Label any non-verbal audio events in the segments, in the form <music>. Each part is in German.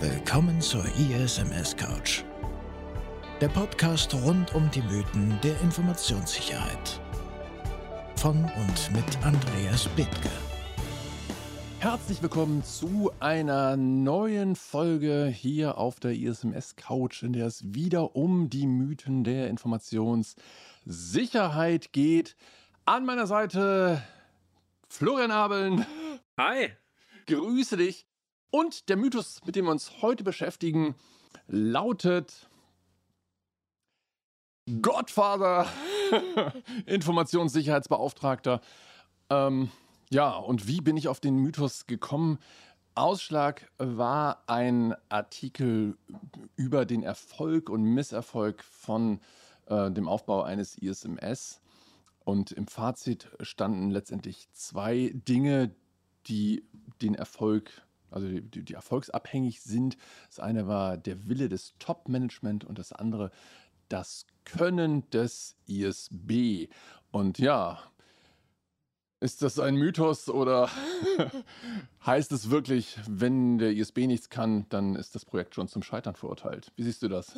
Willkommen zur ISMS Couch. Der Podcast rund um die Mythen der Informationssicherheit. Von und mit Andreas Bethke. Herzlich willkommen zu einer neuen Folge hier auf der ISMS Couch, in der es wieder um die Mythen der Informationssicherheit geht. An meiner Seite Florian Abeln. Hi. Grüße dich. Und der Mythos, mit dem wir uns heute beschäftigen, lautet Godfather, <laughs> Informationssicherheitsbeauftragter. Ähm, ja, und wie bin ich auf den Mythos gekommen? Ausschlag war ein Artikel über den Erfolg und Misserfolg von äh, dem Aufbau eines ISMS. Und im Fazit standen letztendlich zwei Dinge, die den Erfolg, also die, die erfolgsabhängig sind. Das eine war der Wille des Top-Management und das andere das Können des ISB. Und ja, ist das ein Mythos oder <laughs> heißt es wirklich, wenn der ISB nichts kann, dann ist das Projekt schon zum Scheitern verurteilt? Wie siehst du das?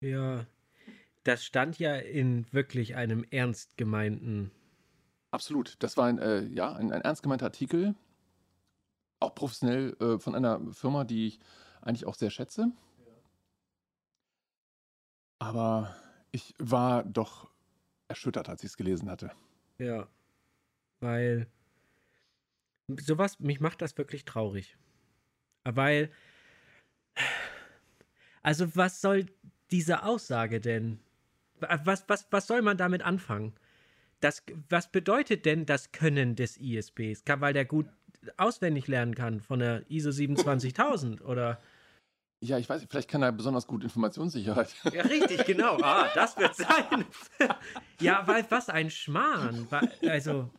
Ja, das stand ja in wirklich einem ernst gemeinten. Absolut. Das war ein, äh, ja, ein, ein, ernst gemeinter Artikel. Auch professionell äh, von einer Firma, die ich eigentlich auch sehr schätze. Aber ich war doch erschüttert, als ich es gelesen hatte. Ja. Weil sowas, mich macht das wirklich traurig. Weil, also was soll diese Aussage denn? was, was, was soll man damit anfangen? Das, was bedeutet denn das Können des ISBs? Weil der gut auswendig lernen kann von der ISO 27000 <laughs> oder? Ja, ich weiß, vielleicht kann er besonders gut Informationssicherheit. Ja, richtig, genau. Ah, das wird sein. <laughs> ja, weil was ein Schmarrn. Also,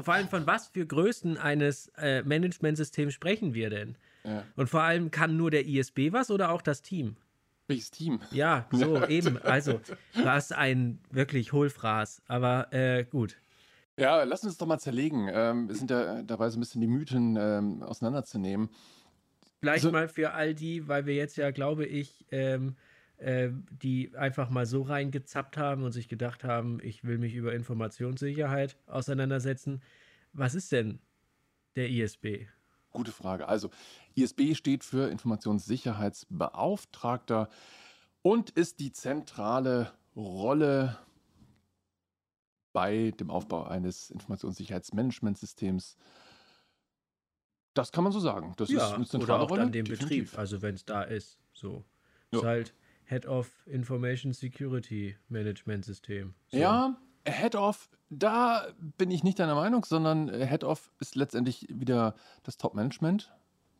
vor allem von was für Größen eines äh, Managementsystems sprechen wir denn? Ja. Und vor allem kann nur der ISB was oder auch das Team? Welches Team? Ja, so <laughs> eben. Also, was ein wirklich Hohlfraß. Aber äh, gut. Ja, lass uns doch mal zerlegen. Ähm, wir sind ja dabei, so ein bisschen die Mythen ähm, auseinanderzunehmen. Vielleicht also, mal für all die, weil wir jetzt ja, glaube ich, ähm, äh, die einfach mal so reingezappt haben und sich gedacht haben, ich will mich über Informationssicherheit auseinandersetzen. Was ist denn der ISB? Gute Frage. Also ISB steht für Informationssicherheitsbeauftragter und ist die zentrale Rolle bei dem Aufbau eines Informationssicherheitsmanagementsystems. Das kann man so sagen. Das ja, ist eine zentrale oder auch Rolle. an dem definitiv. Betrieb, also wenn es da ist. So. Ja. Ist halt Head of Information Security Management System. So. Ja, Head of, da bin ich nicht deiner Meinung, sondern Head of ist letztendlich wieder das Top-Management.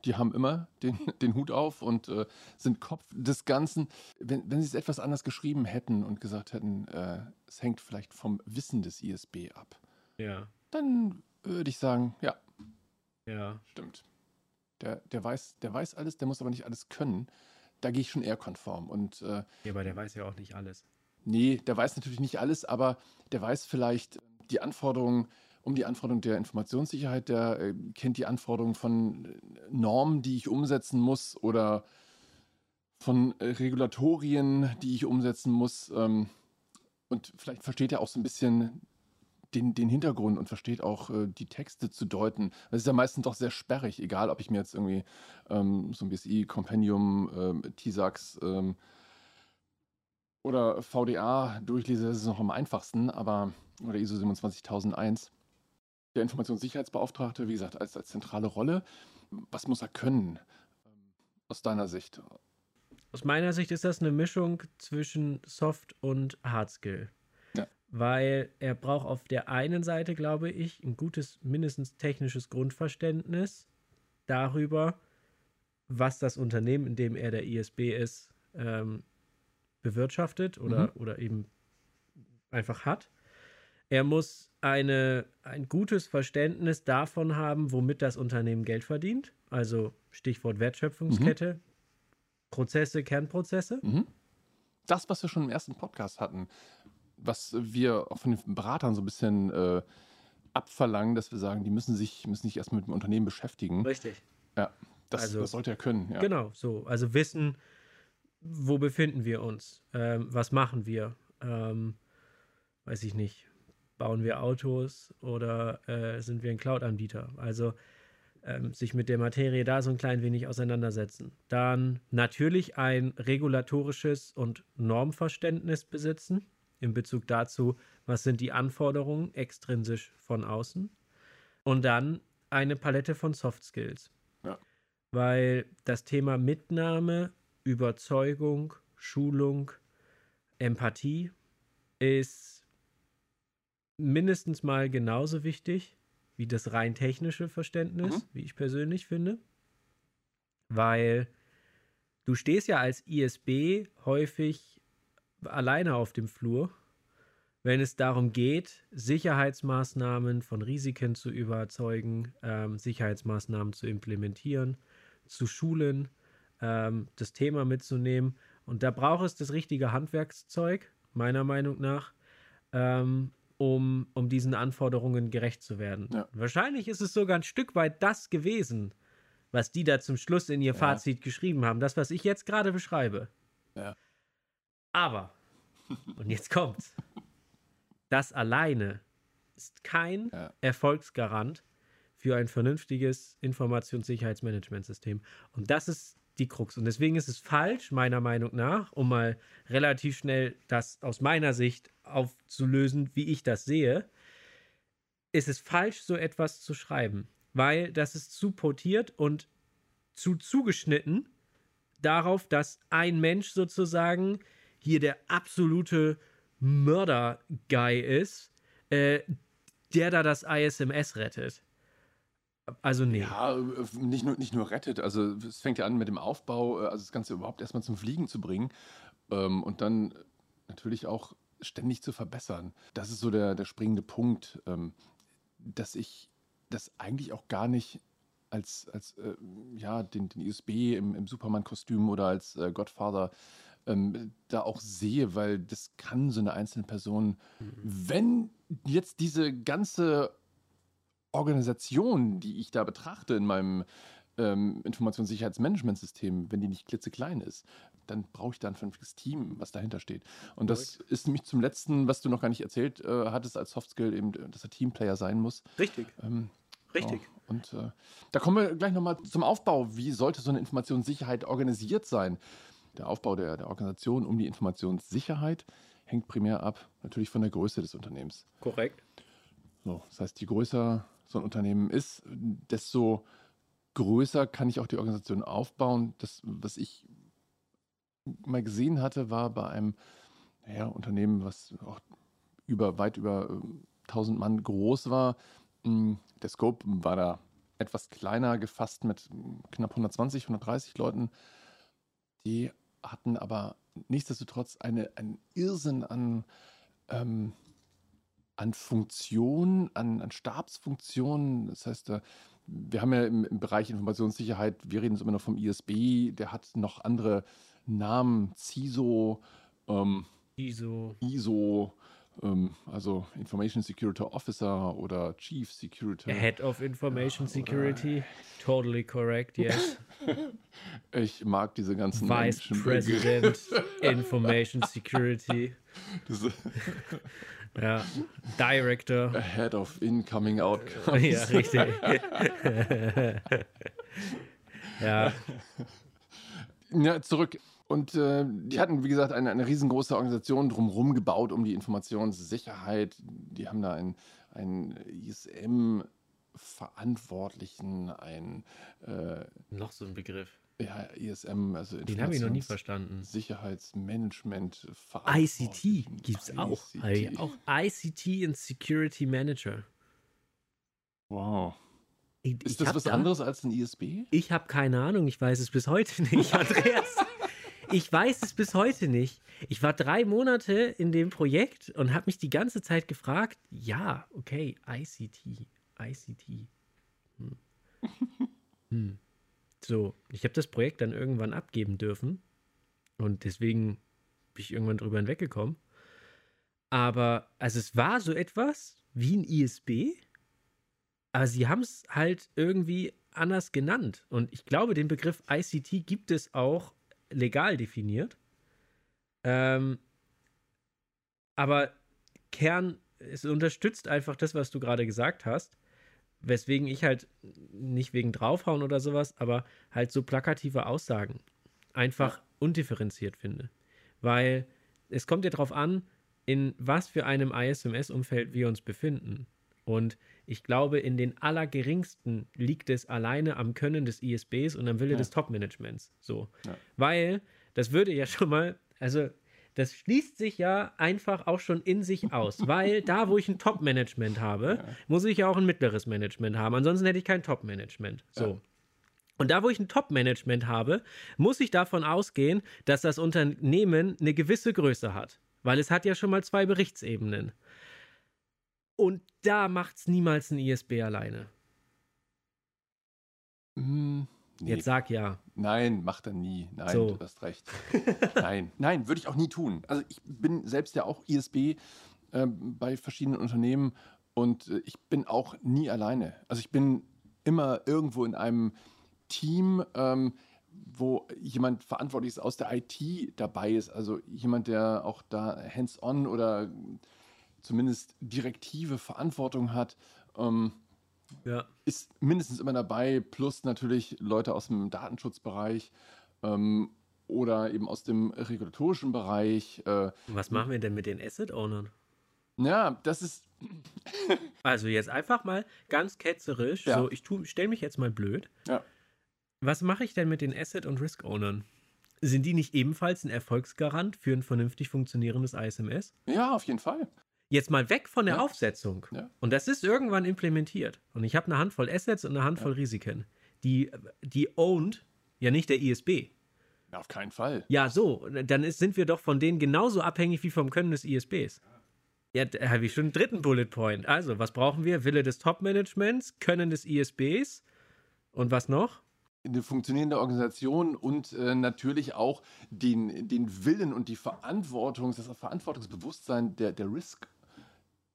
Die haben immer den, <laughs> den Hut auf und äh, sind Kopf des Ganzen. Wenn, wenn sie es etwas anders geschrieben hätten und gesagt hätten, äh, es hängt vielleicht vom Wissen des ISB ab, ja. dann würde ich sagen, ja. Ja. Stimmt. Der, der, weiß, der weiß alles, der muss aber nicht alles können. Da gehe ich schon eher konform. Und, äh, ja, aber der weiß ja auch nicht alles. Nee, der weiß natürlich nicht alles, aber der weiß vielleicht die Anforderungen um die Anforderungen der Informationssicherheit, der äh, kennt die Anforderungen von äh, Normen, die ich umsetzen muss oder von äh, Regulatorien, die ich umsetzen muss. Ähm, und vielleicht versteht er auch so ein bisschen den, den Hintergrund und versteht auch die Texte zu deuten. Das ist ja meistens doch sehr sperrig, egal ob ich mir jetzt irgendwie ähm, so ein BSI, Compendium, ähm, TISAX ähm, oder VDA durchlese, das ist noch am einfachsten, aber oder ISO 27001. Der Informationssicherheitsbeauftragte, wie gesagt, als, als zentrale Rolle. Was muss er können ähm, aus deiner Sicht? Aus meiner Sicht ist das eine Mischung zwischen Soft und Hard Skill. Ja. Weil er braucht auf der einen Seite, glaube ich, ein gutes, mindestens technisches Grundverständnis darüber, was das Unternehmen, in dem er der ISB ist, ähm, bewirtschaftet oder, mhm. oder eben einfach hat. Er muss eine, ein gutes Verständnis davon haben, womit das Unternehmen Geld verdient. Also Stichwort Wertschöpfungskette, mhm. Prozesse, Kernprozesse. Mhm. Das, was wir schon im ersten Podcast hatten, was wir auch von den Beratern so ein bisschen äh, abverlangen, dass wir sagen, die müssen sich, müssen sich erstmal mit dem Unternehmen beschäftigen. Richtig. Ja, Das, also, das sollte er können, ja. Genau, so. Also wissen, wo befinden wir uns? Ähm, was machen wir? Ähm, weiß ich nicht. Bauen wir Autos oder äh, sind wir ein Cloud-Anbieter? Also ähm, sich mit der Materie da so ein klein wenig auseinandersetzen. Dann natürlich ein regulatorisches und Normverständnis besitzen in Bezug dazu, was sind die Anforderungen extrinsisch von außen. Und dann eine Palette von Soft Skills. Ja. Weil das Thema Mitnahme, Überzeugung, Schulung, Empathie ist mindestens mal genauso wichtig wie das rein technische Verständnis, mhm. wie ich persönlich finde. Weil du stehst ja als ISB häufig alleine auf dem Flur, wenn es darum geht, Sicherheitsmaßnahmen von Risiken zu überzeugen, ähm, Sicherheitsmaßnahmen zu implementieren, zu schulen, ähm, das Thema mitzunehmen. Und da braucht es das richtige Handwerkszeug, meiner Meinung nach, ähm, um, um diesen Anforderungen gerecht zu werden. Ja. Wahrscheinlich ist es sogar ein Stück weit das gewesen, was die da zum Schluss in ihr ja. Fazit geschrieben haben. Das, was ich jetzt gerade beschreibe. Ja. Aber, <laughs> und jetzt kommt's, das alleine ist kein. Erfolgsgarant für ein vernünftiges Informationssicherheitsmanagementsystem. Und das ist die Krux. Und deswegen ist es falsch, meiner Meinung nach, um mal relativ schnell das aus meiner Sicht aufzulösen, wie ich das sehe, ist es falsch, so etwas zu schreiben. Weil das ist zu portiert und zu zugeschnitten darauf, dass ein Mensch sozusagen hier der absolute Mörder-Guy ist, äh, der da das ISMS rettet. Also nee. Ja, nicht nur, nicht nur rettet. Also es fängt ja an mit dem Aufbau, äh, also das Ganze überhaupt erstmal zum Fliegen zu bringen ähm, und dann natürlich auch ständig zu verbessern. Das ist so der, der springende Punkt, ähm, dass ich das eigentlich auch gar nicht als, als äh, ja, den, den ISB im, im Superman-Kostüm oder als äh, Godfather ähm, da auch sehe, weil das kann so eine einzelne Person, mhm. wenn jetzt diese ganze Organisation, die ich da betrachte in meinem ähm, Informationssicherheitsmanagementsystem, wenn die nicht klitzeklein ist, dann brauche ich da ein vernünftiges Team, was dahinter steht. Und das Correct. ist nämlich zum letzten, was du noch gar nicht erzählt äh, hattest als Softskill, eben, dass er Teamplayer sein muss. Richtig. Ähm, Richtig. Ja. Und äh, da kommen wir gleich nochmal zum Aufbau. Wie sollte so eine Informationssicherheit organisiert sein? Der Aufbau der, der Organisation um die Informationssicherheit hängt primär ab, natürlich von der Größe des Unternehmens. Korrekt. So, das heißt, je größer so ein Unternehmen ist, desto größer kann ich auch die Organisation aufbauen. Das, was ich mal gesehen hatte, war bei einem naja, Unternehmen, was auch über, weit über 1000 ähm, Mann groß war. Hm, der Scope war da etwas kleiner gefasst mit knapp 120, 130 Leuten. Die hatten aber nichtsdestotrotz eine, einen Irrsinn an ähm, an Funktionen, an, an Stabsfunktionen. Das heißt, äh, wir haben ja im, im, Bereich Informationssicherheit, wir reden jetzt immer noch vom ISB, der hat noch andere Namen, CISO, ähm, ISO, ISO also Information Security Officer oder Chief Security. Head of Information ja, Security, totally correct, yes. <laughs> ich mag diese ganzen Vice President <laughs> Information Security. <laughs> Ja, Director. Head of Incoming Outcomes. Ja, richtig. ja. Ja, zurück. Und äh, die hatten, wie gesagt, eine, eine riesengroße Organisation drumherum gebaut um die Informationssicherheit. Die haben da einen, einen ISM-Verantwortlichen, einen. Äh, Noch so ein Begriff. Ja, ISM, also Den habe ich noch nie verstanden. Sicherheitsmanagement. ICT gibt es auch. ICT. Auch ICT und Security Manager. Wow. Ich, ist das was da, anderes als ein ISB? Ich habe keine Ahnung. Ich weiß es bis heute nicht, <laughs> Andreas. Ich weiß es bis heute nicht. Ich war drei Monate in dem Projekt und habe mich die ganze Zeit gefragt, ja, okay, ICT, ICT. Hm. <laughs> Hm. So, ich habe das Projekt dann irgendwann abgeben dürfen und deswegen bin ich irgendwann drüber hinweggekommen. Aber, also es war so etwas wie ein ISB, aber sie haben es halt irgendwie anders genannt. Und ich glaube, den Begriff ICT gibt es auch legal definiert. Ähm, aber Kern, es unterstützt einfach das, was du gerade gesagt hast. Weswegen ich halt nicht wegen draufhauen oder sowas, aber halt so plakative Aussagen einfach ja. undifferenziert finde. Weil es kommt ja darauf an, in was für einem ISMS-Umfeld wir uns befinden. Und ich glaube, in den allergeringsten liegt es alleine am Können des ISBs und am Wille ja. des Top-Managements. So. Ja. Weil das würde ja schon mal, also das schließt sich ja einfach auch schon in sich aus, <laughs> weil da, wo ich ein Top-Management habe, ja. muss ich ja auch ein mittleres Management haben. Ansonsten hätte ich kein Top-Management. So. Und da, wo ich ein Top-Management habe, muss ich davon ausgehen, dass das Unternehmen eine gewisse Größe hat. Weil es hat ja schon mal zwei Berichtsebenen. Und da macht es niemals ein ISB alleine. Mm, nee. Jetzt sag ja. Nein, macht er nie. Nein, so. du hast recht. <laughs> nein, nein, würde ich auch nie tun. Also ich bin selbst ja auch ISB äh, bei verschiedenen Unternehmen und äh, ich bin auch nie alleine. Also ich bin immer irgendwo in einem Team, ähm, wo jemand verantwortlich ist aus der IT dabei ist. Also jemand, der auch da hands-on oder zumindest direktive Verantwortung hat. Ähm, ja. Ist mindestens immer dabei, plus natürlich Leute aus dem Datenschutzbereich ähm, oder eben aus dem regulatorischen Bereich. Äh, Was machen wir denn mit den Asset-Ownern? Ja, das ist. <laughs> also jetzt einfach mal ganz ketzerisch, ja. so ich stelle mich jetzt mal blöd. Ja. Was mache ich denn mit den Asset- und Risk-Ownern? Sind die nicht ebenfalls ein Erfolgsgarant für ein vernünftig funktionierendes ISMS? Ja, auf jeden Fall. Jetzt mal weg von der ja. Aufsetzung. Ja. Und das ist irgendwann implementiert. Und ich habe eine Handvoll Assets und eine Handvoll ja. Risiken. Die, die owned ja nicht der ISB. auf keinen Fall. Ja, so. Dann ist, sind wir doch von denen genauso abhängig wie vom Können des ISBs. Ja, da habe ich schon einen dritten Bullet Point. Also, was brauchen wir? Wille des Top-Managements, Können des ISBs und was noch? eine funktionierende Organisation und äh, natürlich auch den, den Willen und die Verantwortung, das Verantwortungsbewusstsein der, der Risk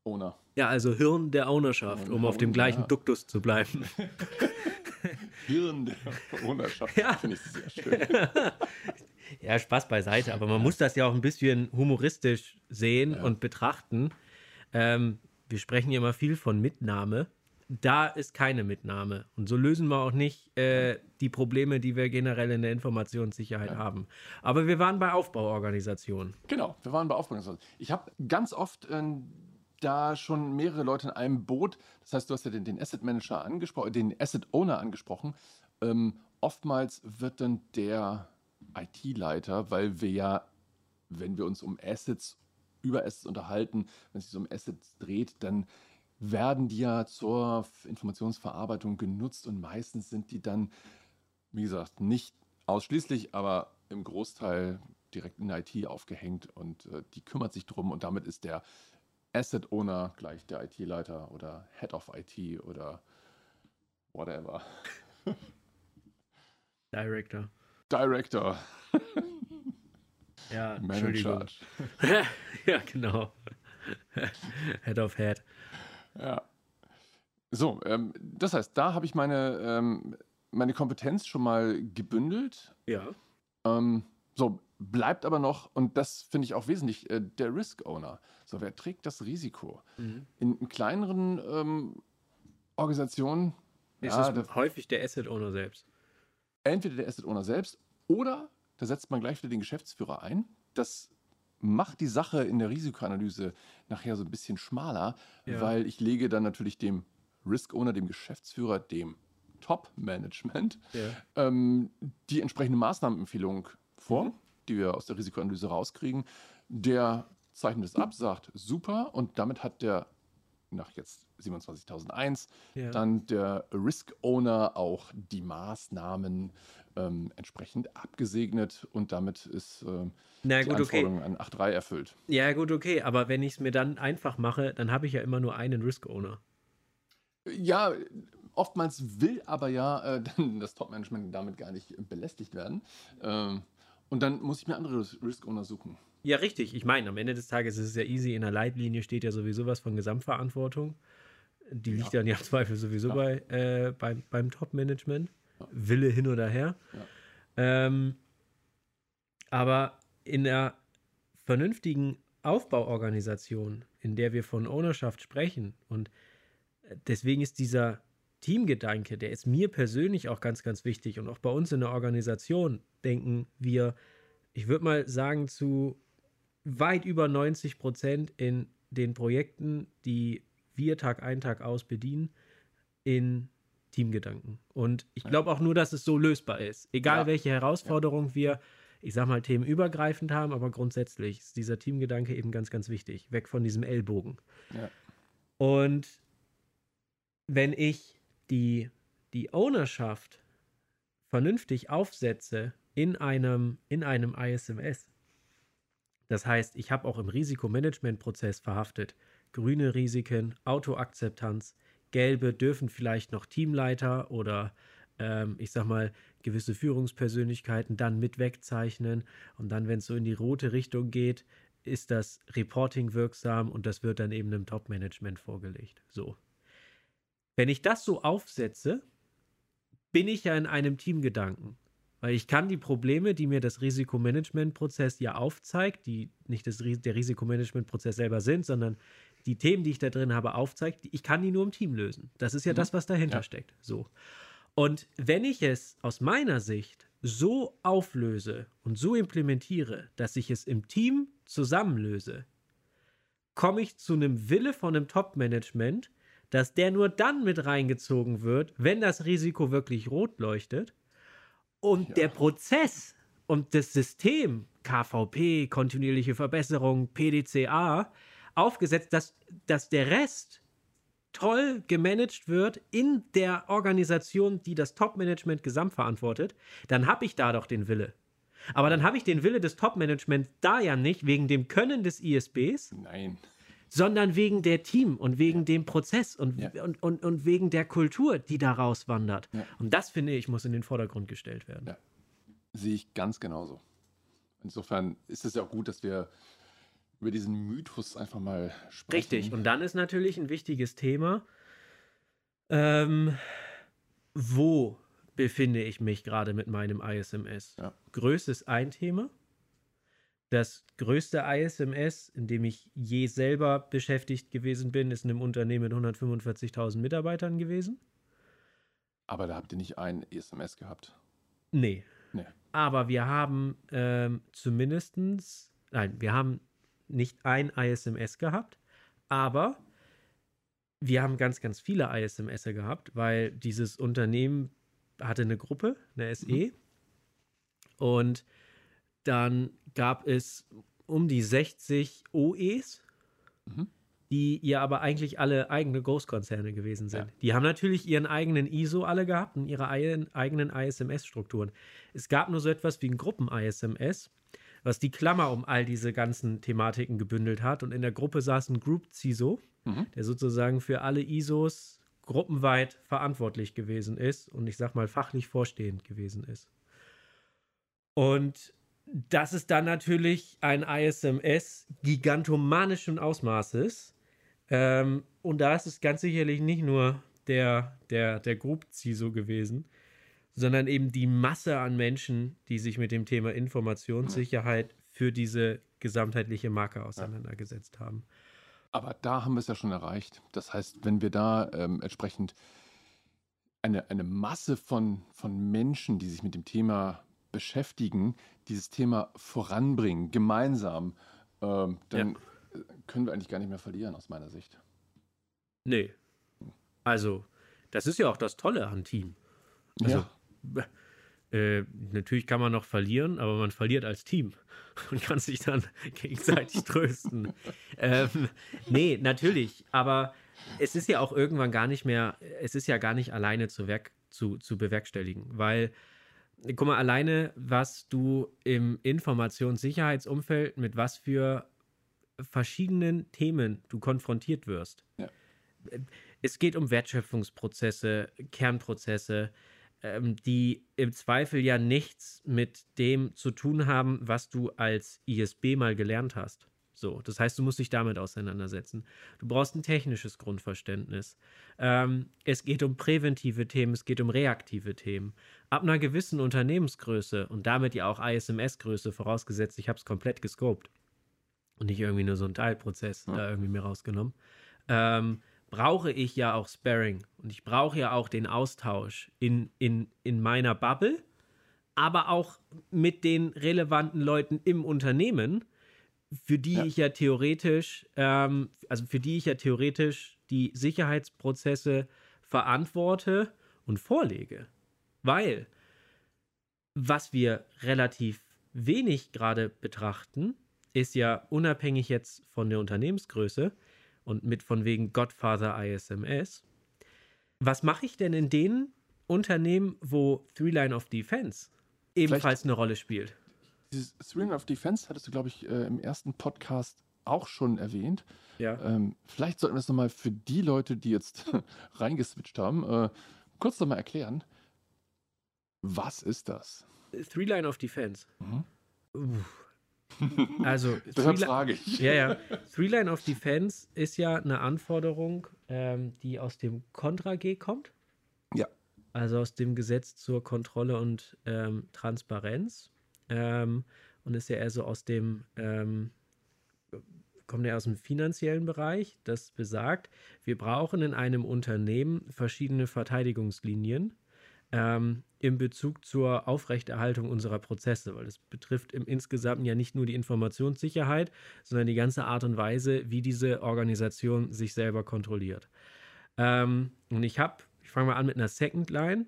Owner. Ja, also Hirn der Ownerschaft, um auf dem gleichen ja. Duktus zu bleiben. <laughs> Hirn der Ownerschaft, ja. finde ich sehr schön. <laughs> ja, Spaß beiseite, aber man muss das ja auch ein bisschen humoristisch sehen ja. und betrachten. Ähm, wir sprechen ja immer viel von Mitnahme. Da ist keine Mitnahme. Und so lösen wir auch nicht äh, die Probleme, die wir generell in der Informationssicherheit ja. haben. Aber wir waren bei Aufbauorganisationen. Genau, wir waren bei Aufbauorganisationen. Ich habe ganz oft äh, da schon mehrere Leute in einem Boot. Das heißt, du hast ja den, den Asset Manager angesprochen, den Asset Owner angesprochen. Ähm, oftmals wird dann der IT-Leiter, weil wir ja, wenn wir uns um Assets, über Assets unterhalten, wenn es sich um Assets dreht, dann werden die ja zur Informationsverarbeitung genutzt und meistens sind die dann, wie gesagt, nicht ausschließlich, aber im Großteil direkt in der IT aufgehängt und äh, die kümmert sich drum und damit ist der Asset Owner gleich der IT-Leiter oder Head of IT oder whatever. <laughs> Director. Director. ja, <laughs> Manager. <laughs> ja, genau. Head of Head. Ja. So, ähm, das heißt, da habe ich meine, ähm, meine Kompetenz schon mal gebündelt. Ja. Ähm, so, bleibt aber noch, und das finde ich auch wesentlich, äh, der Risk Owner. So, wer trägt das Risiko? Mhm. In, in, kleineren ähm, Organisationen ist ja, es häufig der Asset Owner selbst. Entweder der Asset Owner selbst oder da setzt man gleich wieder den Geschäftsführer ein. Das macht die Sache in der Risikoanalyse nachher so ein bisschen schmaler, ja. weil ich lege dann natürlich dem Risk Owner, dem Geschäftsführer, dem Top-Management ja. ähm, die entsprechende Maßnahmenempfehlung vor, mhm. Die wir aus der Risikoanalyse rauskriegen. Der zeichnet es ab, sagt super und damit hat der nach jetzt 27.001 ja. dann der Risk Owner auch die Maßnahmen ähm, entsprechend abgesegnet und damit ist äh, Na, die gut, Anforderung okay. an 8.3 erfüllt. Ja gut, okay, aber wenn ich es mir dann einfach mache, dann habe ich ja immer nur einen Risk Owner. Ja, oftmals will aber ja äh, <laughs> das Top-Management damit gar nicht belästigt werden. Ähm, und dann muss ich mir andere Risk Owner suchen. Ja, richtig. Ich meine, am Ende des Tages ist es ja easy. In der Leitlinie steht ja sowieso was von Gesamtverantwortung. Die liegt ja. dann ja im Zweifel sowieso ja. bei, äh, beim, beim Top-Management. Wille hin oder her. Ähm, aber in der vernünftigen Aufbauorganisation, in der wir von Ownerschaft sprechen, und deswegen ist dieser Teamgedanke, der ist mir persönlich auch ganz, ganz wichtig. Und auch bei uns in der Organisation denken wir, ich würde mal sagen, zu weit über 90 Prozent in den Projekten, die wir Tag ein, Tag aus bedienen, in Teamgedanken. Und ich glaube auch nur, dass es so lösbar ist. Egal ja. welche Herausforderung ja. wir, ich sag mal, themenübergreifend haben, aber grundsätzlich ist dieser Teamgedanke eben ganz, ganz wichtig. Weg von diesem Ellbogen. Ja. Und wenn ich die, die Ownerschaft vernünftig aufsetze in einem, in einem ISMS, das heißt, ich habe auch im Risikomanagementprozess verhaftet grüne Risiken, Autoakzeptanz, gelbe dürfen vielleicht noch Teamleiter oder ähm, ich sag mal gewisse Führungspersönlichkeiten dann mit wegzeichnen und dann, wenn es so in die rote Richtung geht, ist das Reporting wirksam und das wird dann eben dem Top-Management vorgelegt. So. Wenn ich das so aufsetze, bin ich ja in einem Teamgedanken. Weil ich kann die Probleme, die mir das Risikomanagementprozess ja aufzeigt, die nicht das, der Risikomanagementprozess selber sind, sondern die Themen, die ich da drin habe, aufzeigt, ich kann die nur im Team lösen. Das ist ja mhm. das, was dahinter ja. steckt. So. Und wenn ich es aus meiner Sicht so auflöse und so implementiere, dass ich es im Team zusammenlöse, komme ich zu einem Wille von einem Top-Management, dass der nur dann mit reingezogen wird, wenn das Risiko wirklich rot leuchtet und ja. der Prozess und das System, KVP, kontinuierliche Verbesserung, PDCA, aufgesetzt, dass, dass der Rest toll gemanagt wird in der Organisation, die das Top-Management gesamt verantwortet, dann habe ich da doch den Wille. Aber dann habe ich den Wille des Top-Managements da ja nicht wegen dem Können des ISBs. Nein. Sondern wegen der Team und wegen ja. dem Prozess und, ja. und, und, und wegen der Kultur, die daraus wandert. Ja. Und das, finde ich, muss in den Vordergrund gestellt werden. Ja. Sehe ich ganz genauso. Insofern ist es ja auch gut, dass wir über diesen Mythos einfach mal sprechen. Richtig. Und dann ist natürlich ein wichtiges Thema, ähm, wo befinde ich mich gerade mit meinem ISMS? Größe ist ein Thema. Das größte ISMS, in dem ich je selber beschäftigt gewesen bin, ist in einem Unternehmen mit 145.000 Mitarbeitern gewesen. Aber da habt ihr nicht ein ISMS gehabt? Nee. nee. Aber wir haben ähm, zumindestens, nein, wir haben nicht ein ISMS gehabt, aber wir haben ganz, ganz viele ISMS gehabt, weil dieses Unternehmen hatte eine Gruppe, eine SE. Mhm. Und dann gab es um die 60 OEs, mhm. die ja aber eigentlich alle eigene Großkonzerne gewesen sind. Ja. Die haben natürlich ihren eigenen ISO alle gehabt und ihre eigenen ISMS-Strukturen. Es gab nur so etwas wie ein Gruppen-ISMS was die Klammer um all diese ganzen Thematiken gebündelt hat. Und in der Gruppe saß ein Group CISO, mhm. der sozusagen für alle ISOs gruppenweit verantwortlich gewesen ist und ich sag mal fachlich vorstehend gewesen ist. Und das ist dann natürlich ein ISMS gigantomanischen Ausmaßes. Ähm, und da ist es ganz sicherlich nicht nur der, der, der Group CISO gewesen, sondern eben die Masse an Menschen, die sich mit dem Thema Informationssicherheit für diese gesamtheitliche Marke auseinandergesetzt haben. Aber da haben wir es ja schon erreicht. Das heißt, wenn wir da ähm, entsprechend eine, eine Masse von, von Menschen, die sich mit dem Thema beschäftigen, dieses Thema voranbringen, gemeinsam, ähm, dann ja. können wir eigentlich gar nicht mehr verlieren, aus meiner Sicht. Nee. Also, das ist ja auch das Tolle an Team. Also, ja. Äh, natürlich kann man noch verlieren, aber man verliert als Team <laughs> und kann sich dann <laughs> gegenseitig trösten. <laughs> Ähm, nee, natürlich, aber es ist ja auch irgendwann gar nicht mehr, es ist ja gar nicht alleine zu, Werk, zu, zu bewerkstelligen, weil, guck mal, alleine, was du im Informationssicherheitsumfeld mit was für verschiedenen Themen du konfrontiert wirst. Ja. Es geht um Wertschöpfungsprozesse, Kernprozesse, ähm, die im Zweifel ja nichts mit dem zu tun haben, was du als ISB mal gelernt hast. So, das heißt, du musst dich damit auseinandersetzen. Du brauchst ein technisches Grundverständnis. Ähm, es geht um präventive Themen, es geht um reaktive Themen. Ab einer gewissen Unternehmensgröße und damit ja auch ISMS-Größe, vorausgesetzt, ich habe es komplett gescoped und nicht irgendwie nur so einen Teilprozess ja. da irgendwie mir rausgenommen, ähm, brauche ich ja auch Sparring und ich brauche ja auch den Austausch in, in, in meiner Bubble, aber auch mit den relevanten Leuten im Unternehmen für die ja. ich ja theoretisch, ähm, also für die ich ja theoretisch die Sicherheitsprozesse verantworte und vorlege. Weil, was wir relativ wenig gerade betrachten, ist ja unabhängig jetzt von der Unternehmensgröße und mit von wegen Godfather ISMS. Was mache ich denn in den Unternehmen, wo Three Line of Defense ebenfalls Vielleicht eine Rolle spielt? Dieses Three of Defense hattest du, glaube ich, äh, im ersten Podcast auch schon erwähnt. Ja. Ähm, vielleicht sollten wir es nochmal für die Leute, die jetzt <laughs> reingeswitcht haben, äh, kurz nochmal erklären. Was ist das? Three Line of Defense. Mhm. Also, <laughs> Deshalb frage ich. Ja, ja. <laughs> Three Line of Defense ist ja eine Anforderung, ähm, die aus dem Contra G kommt. Ja. Also aus dem Gesetz zur Kontrolle und ähm, Transparenz ähm, und ist ja eher so aus dem, ähm, kommt ja aus dem finanziellen Bereich, das besagt, wir brauchen in einem Unternehmen verschiedene Verteidigungslinien ähm, in Bezug zur Aufrechterhaltung unserer Prozesse, weil das betrifft im Insgesamt ja nicht nur die Informationssicherheit, sondern die ganze Art und Weise, wie diese Organisation sich selber kontrolliert. Ähm, und ich habe, ich fange mal an mit einer Second Line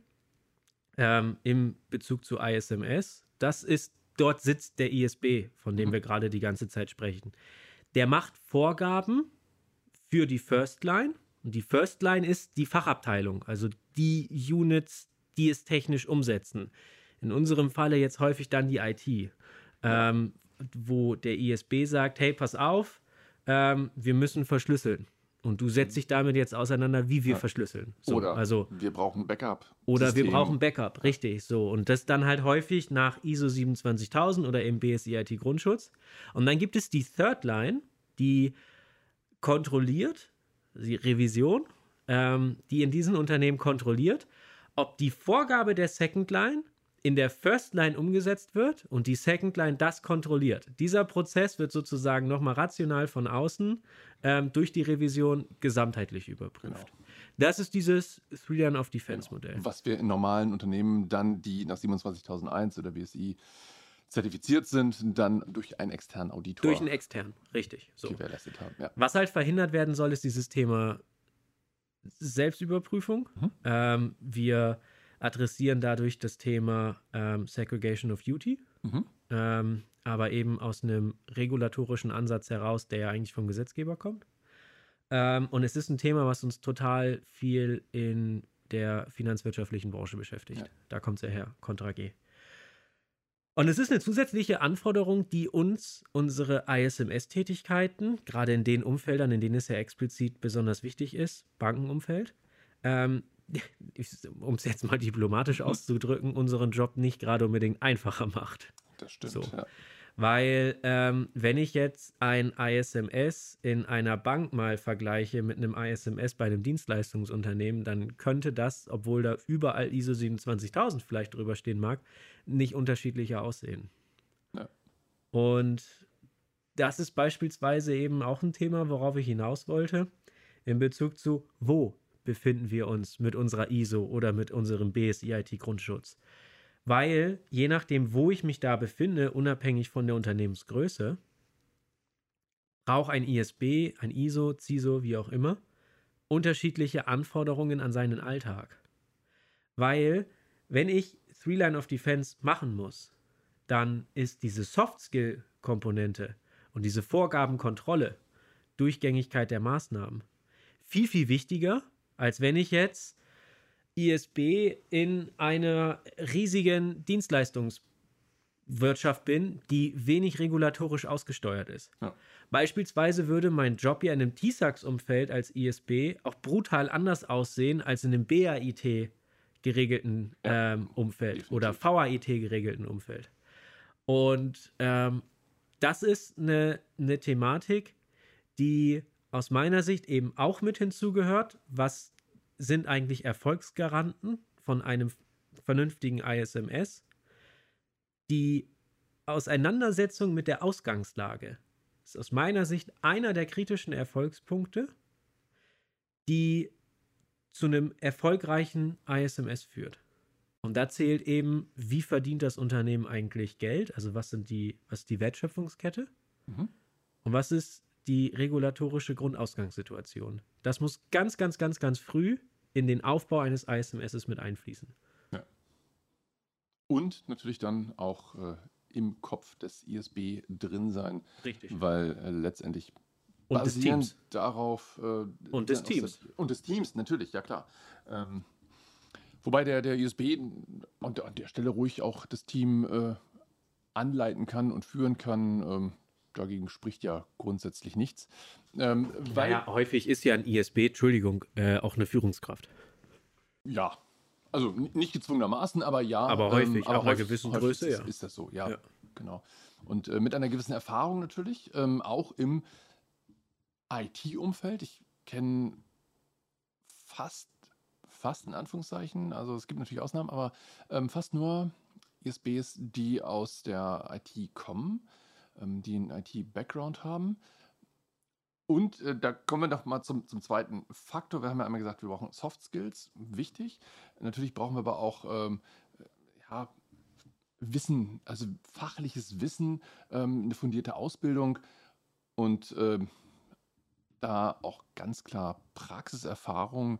ähm, im Bezug zu ISMS das ist, dort sitzt der ISB, von dem mhm. wir gerade die ganze Zeit sprechen. Der macht Vorgaben für die First Line. Und die First Line ist die Fachabteilung, also die Units, die es technisch umsetzen. In unserem Falle jetzt häufig dann die IT, ähm, wo der ISB sagt, hey, pass auf, ähm, wir müssen verschlüsseln. Und du setzt dich damit jetzt auseinander, wie wir ja. verschlüsseln. So, oder also, wir brauchen Backup. Oder System. wir brauchen Backup, richtig. So. Und das dann halt häufig nach ISO 27000 oder im BSI-IT Grundschutz. Und dann gibt es die Third Line, die kontrolliert, die Revision, ähm, die in diesen Unternehmen kontrolliert, ob die Vorgabe der Second Line in der First Line umgesetzt wird und die Second Line das kontrolliert. Dieser Prozess wird sozusagen nochmal rational von außen ähm, durch die Revision gesamtheitlich überprüft. Genau. Das ist dieses Three Line of Defense Modell. Genau. Was wir in normalen Unternehmen dann, die nach 27001 oder BSI zertifiziert sind, dann durch einen externen Auditor. Durch einen externen, richtig. So. Gewährleistet haben. Ja. Was halt verhindert werden soll, ist dieses Thema Selbstüberprüfung. Mhm. Ähm, wir adressieren dadurch das Thema ähm, Segregation of Duty, mhm. ähm, aber eben aus einem regulatorischen Ansatz heraus, der ja eigentlich vom Gesetzgeber kommt. Ähm, und es ist ein Thema, was uns total viel in der finanzwirtschaftlichen Branche beschäftigt. Ja. Da kommt es ja her, Contra G. Und es ist eine zusätzliche Anforderung, die uns unsere ISMS-Tätigkeiten, gerade in den Umfeldern, in denen es ja explizit besonders wichtig ist, Bankenumfeld, ähm, um es jetzt mal diplomatisch auszudrücken, unseren Job nicht gerade unbedingt einfacher macht. Das stimmt. So. Ja. Weil, ähm, wenn ich jetzt ein ISMS in einer Bank mal vergleiche mit einem ISMS bei einem Dienstleistungsunternehmen, dann könnte das, obwohl da überall ISO 27000 vielleicht drüber stehen mag, nicht unterschiedlicher aussehen. Ja. Und das ist beispielsweise eben auch ein Thema, worauf ich hinaus wollte, in Bezug zu, wo befinden wir uns mit unserer ISO oder mit unserem BSI-IT-Grundschutz. Weil je nachdem, wo ich mich da befinde, unabhängig von der Unternehmensgröße, braucht ein ISB, ein ISO, CISO, wie auch immer, unterschiedliche Anforderungen an seinen Alltag. Weil, wenn ich Three Line of Defense machen muss, dann ist diese Soft-Skill-Komponente und diese Vorgabenkontrolle, Durchgängigkeit der Maßnahmen viel, viel wichtiger als wenn ich jetzt ISB in einer riesigen Dienstleistungswirtschaft bin, die wenig regulatorisch ausgesteuert ist. Ja. Beispielsweise würde mein Job ja in einem TISAX-Umfeld als ISB auch brutal anders aussehen als in einem BAIT geregelten ja, ähm, Umfeld definitiv. oder VAIT geregelten Umfeld. Und ähm, das ist eine, eine Thematik, die aus meiner Sicht eben auch mit hinzugehört. Was sind eigentlich Erfolgsgaranten von einem vernünftigen ISMS? Die Auseinandersetzung mit der Ausgangslage ist aus meiner Sicht einer der kritischen Erfolgspunkte, die zu einem erfolgreichen ISMS führt. Und da zählt eben, wie verdient das Unternehmen eigentlich Geld? Also was sind die, was ist die Wertschöpfungskette? Mhm. Und was ist die regulatorische Grundausgangssituation? Das muss ganz, ganz, ganz, ganz früh in den Aufbau eines ISMS mit einfließen. Ja. Und natürlich dann auch äh, im Kopf des ISB drin sein. Richtig. Weil äh, letztendlich und des Teams. darauf. Äh, und des Teams. Das, und des Teams, natürlich, ja klar. Ähm, wobei der, der ISB an der, an der Stelle ruhig auch das Team äh, anleiten kann und führen kann. Ähm, dagegen spricht ja grundsätzlich nichts. Ähm, weil naja, häufig ist ja ein ISB, Entschuldigung, äh, auch eine Führungskraft. Ja, also nicht gezwungenermaßen, aber ja. Aber häufig, ähm, aber einer gewissen Größe, ist, ja. ist das so, ja, ja. genau. Und äh, mit einer gewissen Erfahrung natürlich, ähm, auch im IT-Umfeld. Ich kenne fast, fast in Anführungszeichen, also es gibt natürlich Ausnahmen, aber ähm, fast nur ISBs, die aus der IT kommen, ähm, die einen IT-Background haben. Und äh, da kommen wir noch mal zum, zum zweiten Faktor. Wir haben ja einmal gesagt, wir brauchen Soft Skills, wichtig. Natürlich brauchen wir aber auch ähm, ja, Wissen, also fachliches Wissen, ähm, eine fundierte Ausbildung und ähm, da auch ganz klar Praxiserfahrung.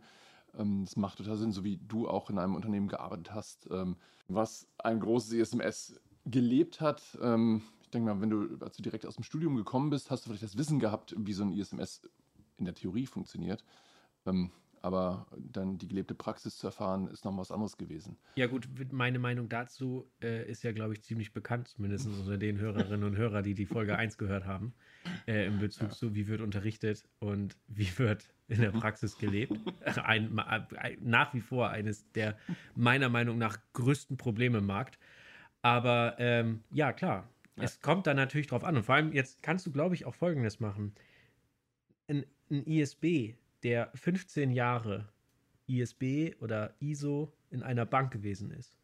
Ähm, das macht total Sinn, so wie du auch in einem Unternehmen gearbeitet hast, ähm, was ein großes ESMS gelebt hat. Ähm, ich denke mal, wenn du, als du direkt aus dem Studium gekommen bist, hast du vielleicht das Wissen gehabt, wie so ein ISMS in der Theorie funktioniert. Aber dann die gelebte Praxis zu erfahren, ist noch was anderes gewesen. Ja, gut, meine Meinung dazu äh, ist ja, glaube ich, ziemlich bekannt, zumindest unter den Hörerinnen und Hörern, die die Folge 1 gehört haben, äh, in Bezug ja. zu, wie wird unterrichtet und wie wird in der Praxis gelebt. Ein, ein, nach wie vor eines der meiner Meinung nach größten Probleme im Markt. Aber ähm, ja, klar, ja. es kommt dann natürlich drauf an. Und vor allem, jetzt kannst du, glaube ich, auch Folgendes machen. Ein, ein ISB der 15 Jahre ISB oder ISO in einer Bank gewesen ist.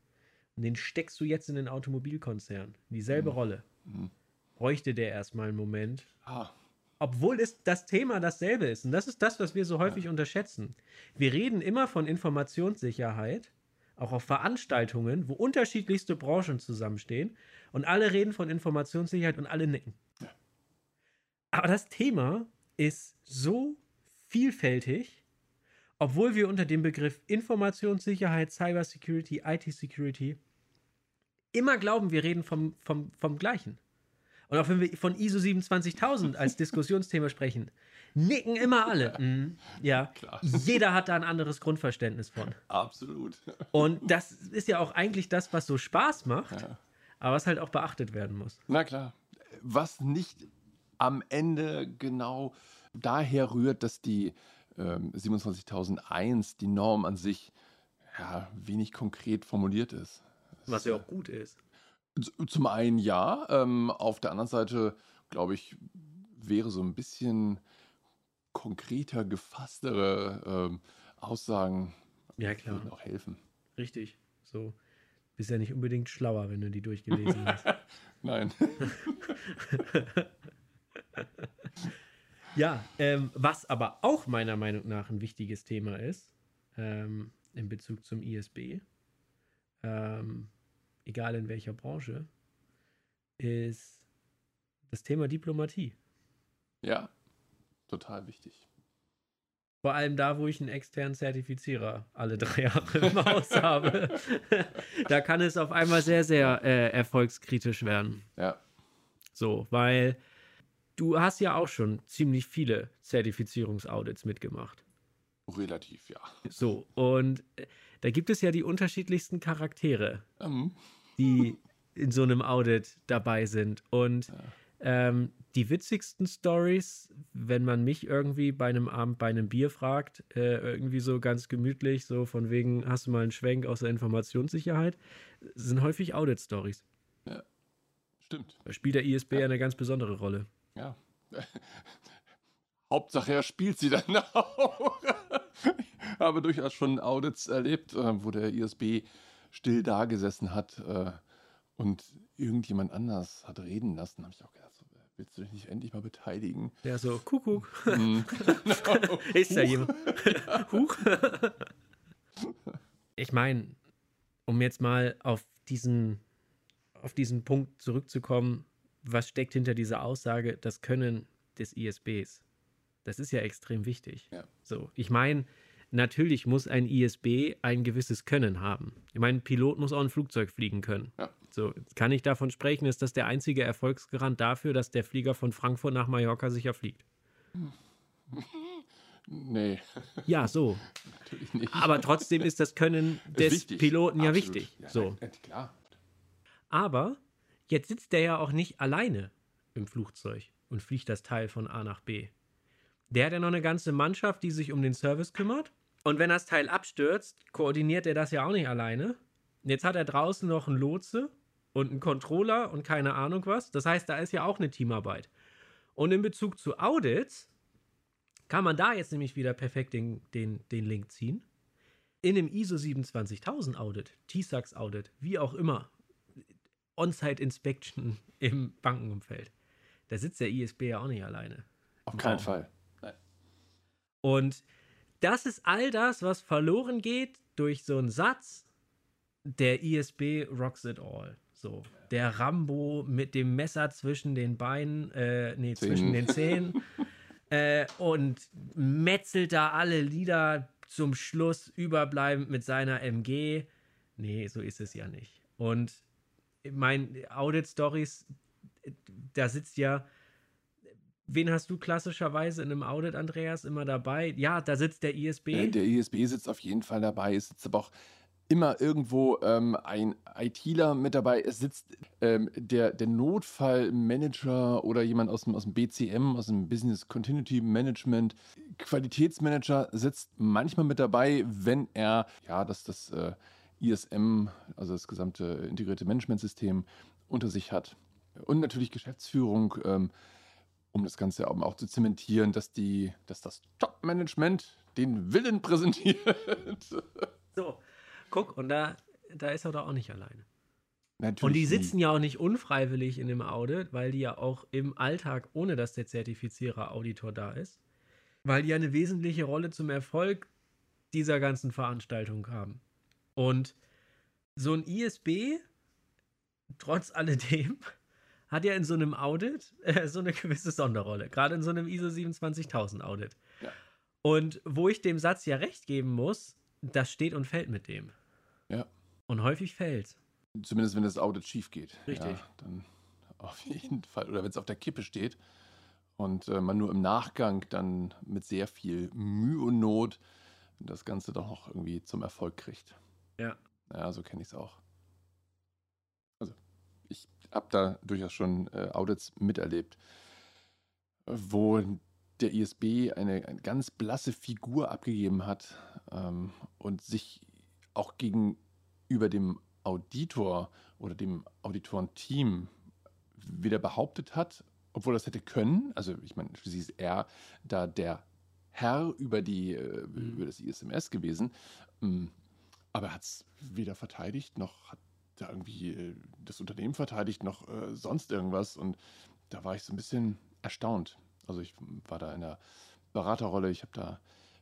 Und den steckst du jetzt in den Automobilkonzern. Dieselbe mhm. Rolle. Mhm. Bräuchte der erstmal einen Moment. Ah. Obwohl es das Thema dasselbe ist. Und das ist das, was wir so häufig ja. unterschätzen. Wir reden immer von Informationssicherheit, auch auf Veranstaltungen, wo unterschiedlichste Branchen zusammenstehen. Und alle reden von Informationssicherheit und alle nicken. Ja. Aber das Thema ist so vielfältig, obwohl wir unter dem Begriff Informationssicherheit, Cybersecurity, IT-Security immer glauben, wir reden vom, vom, vom Gleichen. Und auch wenn wir von ISO 27000 als <laughs> Diskussionsthema sprechen, nicken immer alle. <laughs> Mhm, ja, Klar. jeder hat da ein anderes Grundverständnis von. Absolut. Und das ist ja auch eigentlich das, was so Spaß macht, ja. aber was halt auch beachtet werden muss. Na klar. Was nicht am Ende genau daher rührt, dass die ähm, 27001, die Norm an sich, ja, wenig konkret formuliert ist. Was ja auch gut ist. Zum einen ja, ähm, auf der anderen Seite, glaube ich, wäre so ein bisschen konkreter, gefasstere ähm, Aussagen ja, klar. würden auch helfen. Richtig. So bist ja nicht unbedingt schlauer, wenn du die durchgelesen hast. <laughs> Nein. <laughs> Ja, ähm, was aber auch meiner Meinung nach ein wichtiges Thema ist, ähm, in Bezug zum ISB, ähm, egal in welcher Branche, ist das Thema Diplomatie. Ja, total wichtig. Vor allem da, wo ich einen externen Zertifizierer alle drei <laughs> Jahre im Haus habe. <laughs> da kann es auf einmal sehr, sehr äh, erfolgskritisch werden. Ja. So, weil du hast ja auch schon ziemlich viele Zertifizierungsaudits mitgemacht. Relativ, ja. So, und äh, da gibt es ja die unterschiedlichsten Charaktere, mhm. die in so einem Audit dabei sind. Und ja. Ähm, die witzigsten Stories, wenn man mich irgendwie bei einem Abend bei einem Bier fragt, äh, irgendwie so ganz gemütlich, so von wegen, hast du mal einen Schwenk aus der Informationssicherheit, sind häufig Audit-Stories. Ja, Stimmt. Da spielt der ISB ja eine ganz besondere Rolle. Ja. <laughs> Hauptsache, er spielt sie dann <laughs> auch. ich habe durchaus schon Audits erlebt, äh, wo der ISB still da gesessen hat äh, und irgendjemand anders hat reden lassen. Habe ich auch gedacht, willst du dich nicht endlich mal beteiligen? Ja, so, Kuckuck. Hm. <laughs> Ist da jemand? Huch. ich meine, um jetzt mal auf diesen, auf diesen Punkt zurückzukommen, was steckt hinter dieser Aussage, das Können des ISBs? Das ist ja extrem wichtig. Ja. So, ich meine, natürlich muss ein ISB ein gewisses Können haben. Ich meine, ein Pilot muss auch ein Flugzeug fliegen können. Ja. So, kann ich davon sprechen, ist das der einzige Erfolgsgarant dafür, dass der Flieger von Frankfurt nach Mallorca sicher fliegt? <laughs> Nee, Ja, so. <laughs> natürlich nicht. Aber trotzdem ist das Können des Wichtig. Piloten ja Absolut. wichtig. Ja, so. ja, klar. Aber jetzt sitzt der ja auch nicht alleine im Flugzeug und fliegt das Teil von A nach B. Der hat ja noch eine ganze Mannschaft, die sich um den Service kümmert. Und wenn das Teil abstürzt, koordiniert er das ja auch nicht alleine. Jetzt hat er draußen noch einen Lotse und einen Controller und keine Ahnung was. Das heißt, da ist ja auch eine Teamarbeit. Und in Bezug zu Audits kann man da jetzt nämlich wieder perfekt den, den, den Link ziehen. In einem ISO 27000 Audit, TSAX Audit, wie auch immer, On-Site Inspection <laughs> im Bankenumfeld, da sitzt der ISB ja auch nicht alleine. Auf keinen Raum. Fall. Nein. Und das ist all das, was verloren geht durch so einen Satz, der ISB rocks it all. So, der Rambo mit dem Messer zwischen den Beinen, äh, nee, Zähnen. zwischen den Zähnen <laughs> äh, und metzelt da alle Lieder zum Schluss überbleibend mit seiner MG. Nee, so ist es ja nicht. Und mein Audit-Stories, da sitzt ja Wen hast du klassischerweise in einem Audit, Andreas, immer dabei? Ja, da sitzt der ISB. Äh, Der ISB sitzt auf jeden Fall dabei. Es sitzt aber auch immer irgendwo ähm, ein ITler mit dabei. Es sitzt ähm, der, der Notfallmanager oder jemand aus dem, aus dem BCM, aus dem Business Continuity Management. Qualitätsmanager sitzt manchmal mit dabei, wenn er ja das, das äh, ISM, also das gesamte integrierte Managementsystem, unter sich hat. Und natürlich Geschäftsführung. Ähm, um das Ganze auch zu zementieren, dass, die, dass das Top-Management den Willen präsentiert. So, guck, und da, da ist er doch auch nicht alleine. Natürlich Und die sitzen ja auch nicht unfreiwillig in dem Audit, weil die ja auch im Alltag, ohne dass der Zertifizierer Auditor da ist, weil die ja eine wesentliche Rolle zum Erfolg dieser ganzen Veranstaltung haben. Und so ein ISB, trotz alledem, <laughs> hat ja in so einem Audit äh, so eine gewisse Sonderrolle, gerade in so einem ISO 27000 Audit. Ja. Und wo ich dem Satz ja recht geben muss, das steht und fällt mit dem. Ja. Und häufig fällt. Zumindest wenn das Audit schief geht. Richtig. Ja, dann <laughs> auf jeden Fall. Oder wenn es auf der Kippe steht und äh, man nur im Nachgang dann mit sehr viel Mühe und Not das Ganze doch noch irgendwie zum Erfolg kriegt. Ja. Ja, so kenne ich es auch. Also, ich habe da durchaus schon äh, Audits miterlebt, wo der ISB eine, eine ganz blasse Figur abgegeben hat ähm, und sich auch gegenüber dem Auditor oder dem Auditorenteam wieder behauptet hat, obwohl das hätte können. Also, ich meine, schließlich ist er da der Herr über, die, äh, Mhm. über das ISMS gewesen. Ähm, aber er hat es weder verteidigt, noch hat da irgendwie äh, das Unternehmen verteidigt, noch äh, sonst irgendwas. Und da war ich so ein bisschen erstaunt. Also ich war da in der Beraterrolle, ich habe da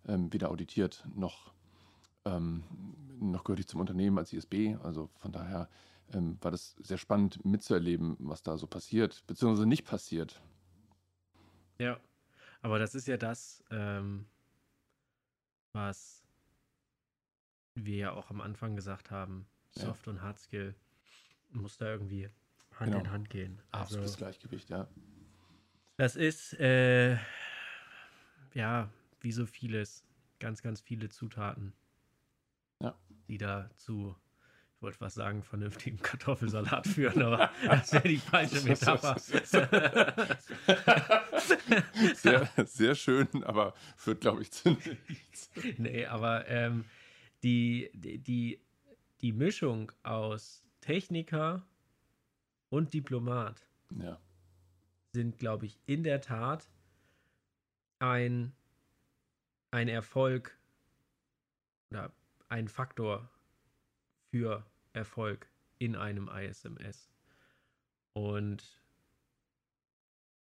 ähm, weder auditiert, noch, ähm, noch gehörte ich zum Unternehmen als ISB. Also von daher ähm, war das sehr spannend mitzuerleben, was da so passiert, beziehungsweise nicht passiert. Ja. Aber das ist ja das, ähm, was wir ja auch am Anfang gesagt haben. Ja. Soft und Hard Skill muss da irgendwie Hand Genau. in Hand gehen. Also, Absolutes Gleichgewicht, ja. das ist, äh, ja, wie so vieles, ganz, ganz viele Zutaten, Ja. Die da zu, ich wollte was sagen, vernünftigen <laughs> Kartoffelsalat führen, aber das wäre die falsche <laughs> Metapher. <laughs> Sehr, sehr schön, aber führt, glaube ich, zu nichts. nee, aber ähm, die, die, die, die Mischung aus Techniker, und Diplomat ja. sind, glaube ich, in der Tat ein, ein Erfolg oder ein Faktor für Erfolg in einem ISMS. Und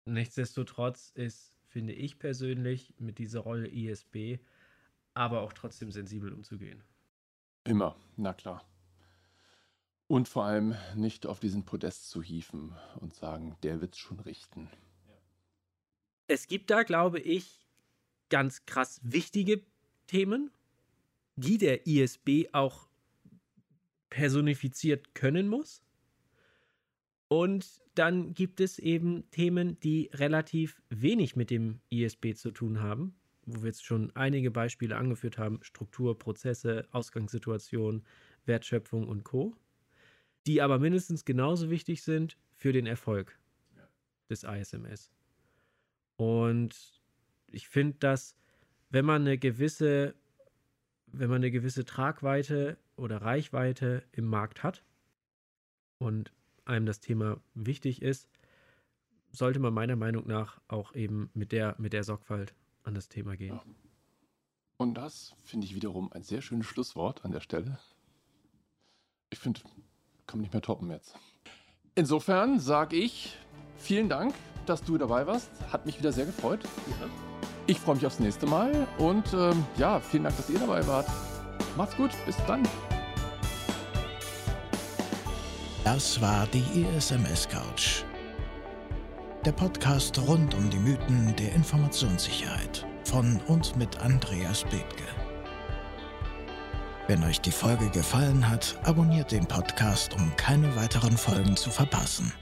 nichtsdestotrotz ist, finde ich persönlich, mit dieser Rolle ISB aber auch trotzdem sensibel umzugehen. Immer, na klar. Und vor allem nicht auf diesen Podest zu hieven und sagen, der wird's schon richten. Es gibt da, glaube ich, ganz krass wichtige Themen, die der ISB auch personifiziert können muss. Und dann gibt es eben Themen, die relativ wenig mit dem ISB zu tun haben, wo wir jetzt schon einige Beispiele angeführt haben: Struktur, Prozesse, Ausgangssituation, Wertschöpfung und Co die aber mindestens genauso wichtig sind für den Erfolg des ISMS. Und ich finde, dass wenn man eine gewisse, wenn man eine gewisse Tragweite oder Reichweite im Markt hat und einem das Thema wichtig ist, sollte man meiner Meinung nach auch eben mit der, mit der Sorgfalt an das Thema gehen. Ja. Und das finde ich wiederum ein sehr schönes Schlusswort an der Stelle. Ich finde, kann man nicht mehr toppen jetzt. Insofern sage ich vielen Dank, dass du dabei warst. Hat mich wieder sehr gefreut. Ja. Ich freue mich aufs nächste Mal und ähm, ja, vielen Dank, dass ihr dabei wart. Macht's gut, bis dann. Das war die ISMS Couch. Der Podcast rund um die Mythen der Informationssicherheit von und mit Andreas Bethke. Wenn euch die Folge gefallen hat, abonniert den Podcast, um keine weiteren Folgen zu verpassen.